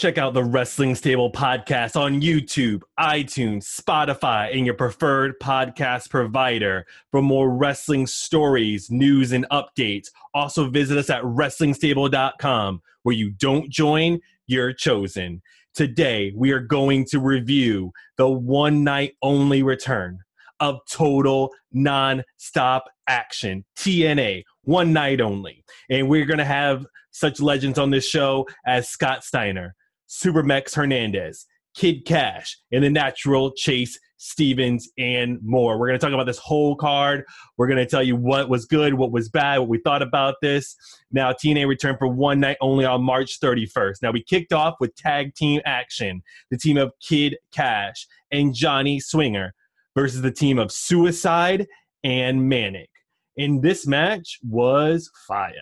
Check out the Wrestling Stable podcast on YouTube, iTunes, Spotify, and your preferred podcast provider for more wrestling stories, news, and updates. Also, visit us at WrestlingStable.com, where you don't join, you're chosen. Today, we are going to review the one night only return of Total Non-Stop Action, TNA, one night only. And we're going to have such legends on this show as Scott Steiner, Supermex Hernandez, Kid Cash, and the natural Chase Stevens, and more. We're going to talk about this whole card. We're going to tell you what was good, what was bad, what we thought about this. Now, TNA returned for one night only on March 31st. Now, we kicked off with tag team action the team of Kid Cash and Johnny Swinger versus the team of Suicide and Manik. And this match was fire.